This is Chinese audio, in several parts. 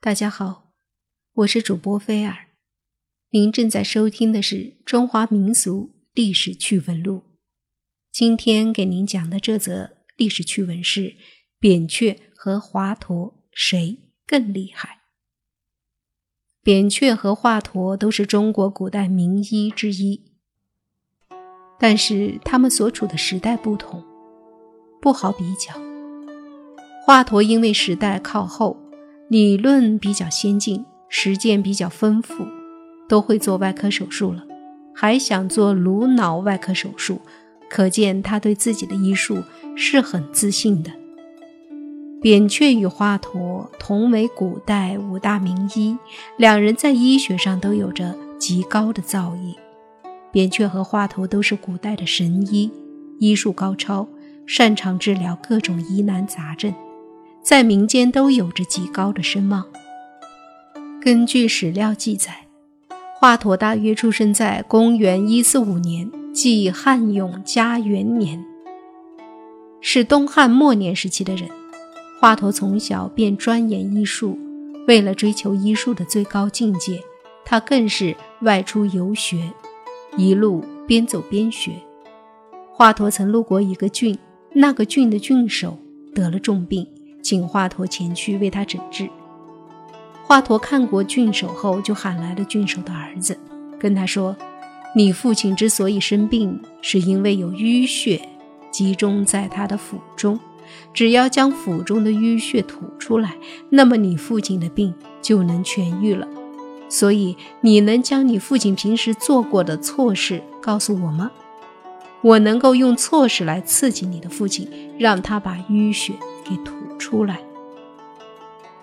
大家好，我是主播菲尔，您正在收听的是《中华民俗历史趣闻录》。今天给您讲的这则历史趣闻是：扁鹊和华佗谁更厉害？扁鹊和华佗都是中国古代名医之一，但是他们所处的时代不同，不好比较。华佗因为时代靠后。理论比较先进，实践比较丰富，都会做外科手术了，还想做颅脑外科手术，可见他对自己的医术是很自信的。扁鹊与华佗同为古代五大名医，两人在医学上都有着极高的造诣。扁鹊和华佗都是古代的神医，医术高超，擅长治疗各种疑难杂症。在民间都有着极高的声望。根据史料记载，华佗大约出生在公元一四五年，即汉永嘉元年，是东汉末年时期的人。华佗从小便钻研医术，为了追求医术的最高境界，他更是外出游学，一路边走边学。华佗曾路过一个郡，那个郡的郡守得了重病。请华佗前去为他诊治。华佗看过郡守后，就喊来了郡守的儿子，跟他说：“你父亲之所以生病，是因为有淤血集中在他的腹中。只要将腹中的淤血吐出来，那么你父亲的病就能痊愈了。所以，你能将你父亲平时做过的错事告诉我吗？我能够用错事来刺激你的父亲，让他把淤血给吐。”出来，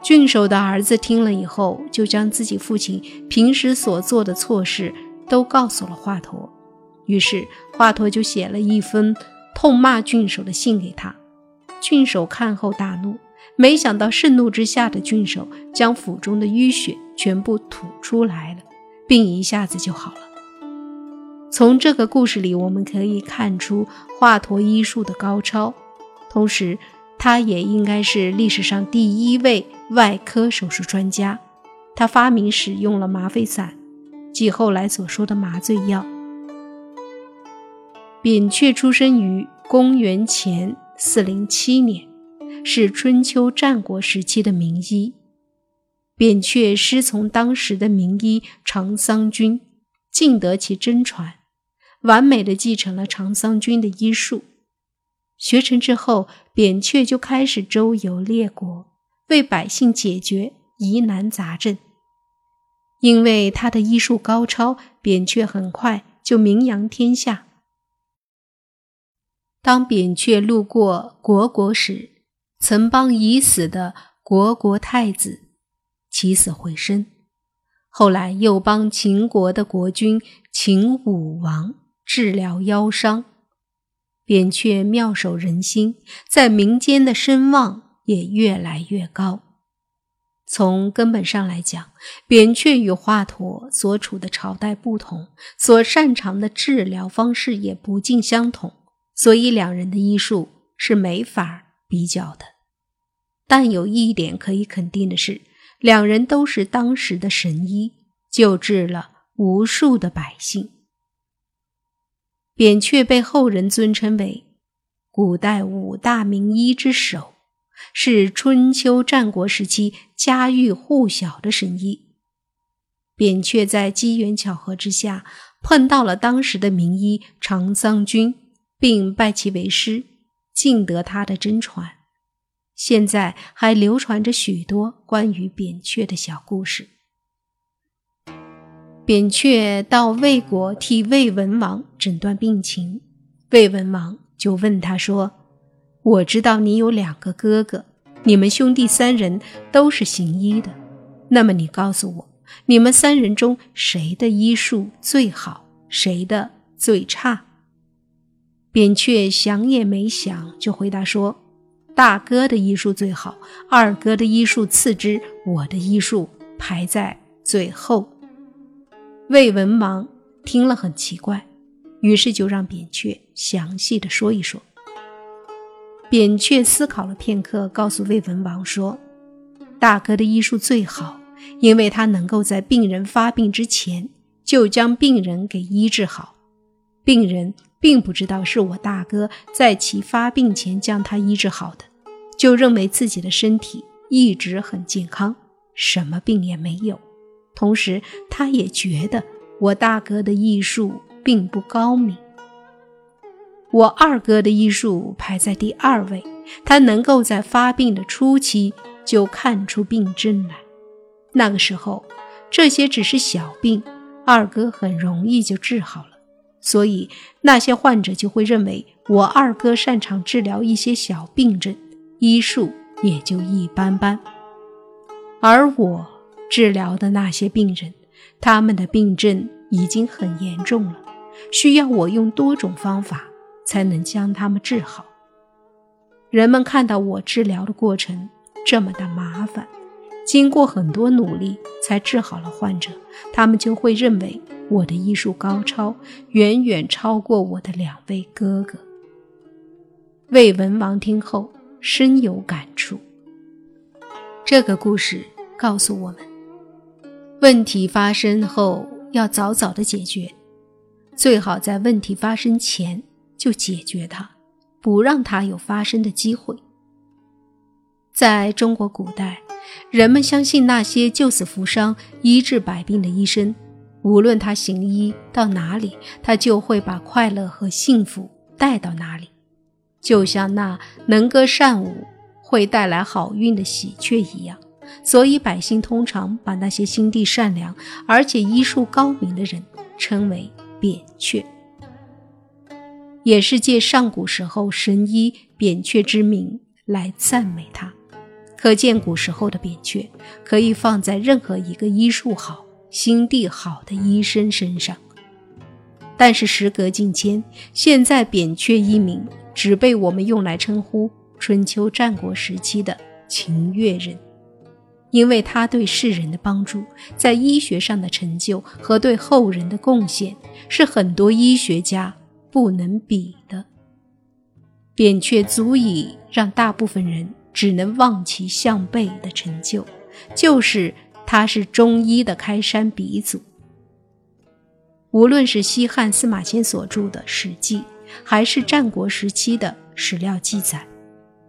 郡守的儿子听了以后，就将自己父亲平时所做的错事都告诉了华佗。于是华佗就写了一封痛骂郡守的信给他。郡守看后大怒，没想到盛怒之下的郡守将腹中的淤血全部吐出来了，病一下子就好了。从这个故事里，我们可以看出华佗医术的高超，同时。他也应该是历史上第一位外科手术专家，他发明使用了麻沸散，即后来所说的麻醉药。扁鹊出生于公元前四零七年，是春秋战国时期的名医。扁鹊师从当时的名医长桑君，尽得其真传，完美的继承了长桑君的医术。学成之后，扁鹊就开始周游列国，为百姓解决疑难杂症。因为他的医术高超，扁鹊很快就名扬天下。当扁鹊路过虢国时，曾帮已死的虢国太子起死回生，后来又帮秦国的国君秦武王治疗腰伤。扁鹊妙手仁心，在民间的声望也越来越高。从根本上来讲，扁鹊与华佗所处的朝代不同，所擅长的治疗方式也不尽相同，所以两人的医术是没法比较的。但有一点可以肯定的是，两人都是当时的神医，救治了无数的百姓。扁鹊被后人尊称为古代五大名医之首，是春秋战国时期家喻户晓的神医。扁鹊在机缘巧合之下碰到了当时的名医长桑君，并拜其为师，尽得他的真传。现在还流传着许多关于扁鹊的小故事。扁鹊到魏国替魏文王诊断病情，魏文王就问他说：“我知道你有两个哥哥，你们兄弟三人都是行医的，那么你告诉我，你们三人中谁的医术最好，谁的最差？”扁鹊想也没想就回答说：“大哥的医术最好，二哥的医术次之，我的医术排在最后。”魏文王听了很奇怪，于是就让扁鹊详细的说一说。扁鹊思考了片刻，告诉魏文王说：“大哥的医术最好，因为他能够在病人发病之前就将病人给医治好。病人并不知道是我大哥在其发病前将他医治好的，就认为自己的身体一直很健康，什么病也没有。同时，他也觉得我大哥的医术并不高明。我二哥的医术排在第二位，他能够在发病的初期就看出病症来。那个时候，这些只是小病，二哥很容易就治好了。所以那些患者就会认为我二哥擅长治疗一些小病症，医术也就一般般。而我治疗的那些病人，他们的病症已经很严重了，需要我用多种方法。才能将他们治好。人们看到我治疗的过程这么的麻烦，经过很多努力才治好了患者，他们就会认为我的医术高超，远远超过我的两位哥哥。魏文王听后深有感触。这个故事告诉我们，问题发生后要早早的解决，最好在问题发生前。就解决它，不让它有发生的机会。在中国古代，人们相信那些救死扶伤、医治百病的医生，无论他行医到哪里，他就会把快乐和幸福带到哪里，就像那能歌善舞、会带来好运的喜鹊一样。所以，百姓通常把那些心地善良而且医术高明的人称为扁鹊。也是借上古时候神医扁鹊之名来赞美他，可见古时候的扁鹊可以放在任何一个医术好、心地好的医生身上。但是时隔近千，现在扁鹊一名只被我们用来称呼春秋战国时期的秦越人，因为他对世人的帮助，在医学上的成就和对后人的贡献，是很多医学家。不能比的，扁鹊足以让大部分人只能望其项背的成就，就是他是中医的开山鼻祖。无论是西汉司马迁所著的《史记》，还是战国时期的史料记载，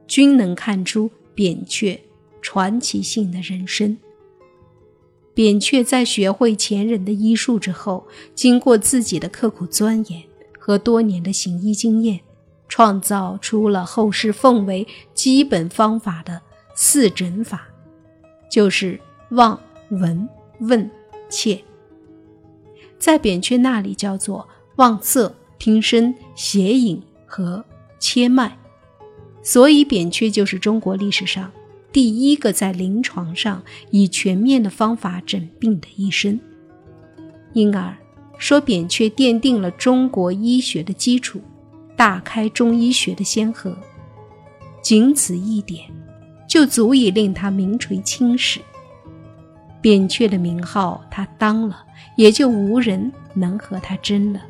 均能看出扁鹊传奇性的人生。扁鹊在学会前人的医术之后，经过自己的刻苦钻研。和多年的行医经验，创造出了后世奉为基本方法的四诊法，就是望、闻、问、切。在扁鹊那里叫做望色、听声、写影和切脉，所以扁鹊就是中国历史上第一个在临床上以全面的方法诊病的医生，因而。说扁鹊奠定了中国医学的基础，大开中医学的先河，仅此一点，就足以令他名垂青史。扁鹊的名号他当了，也就无人能和他争了。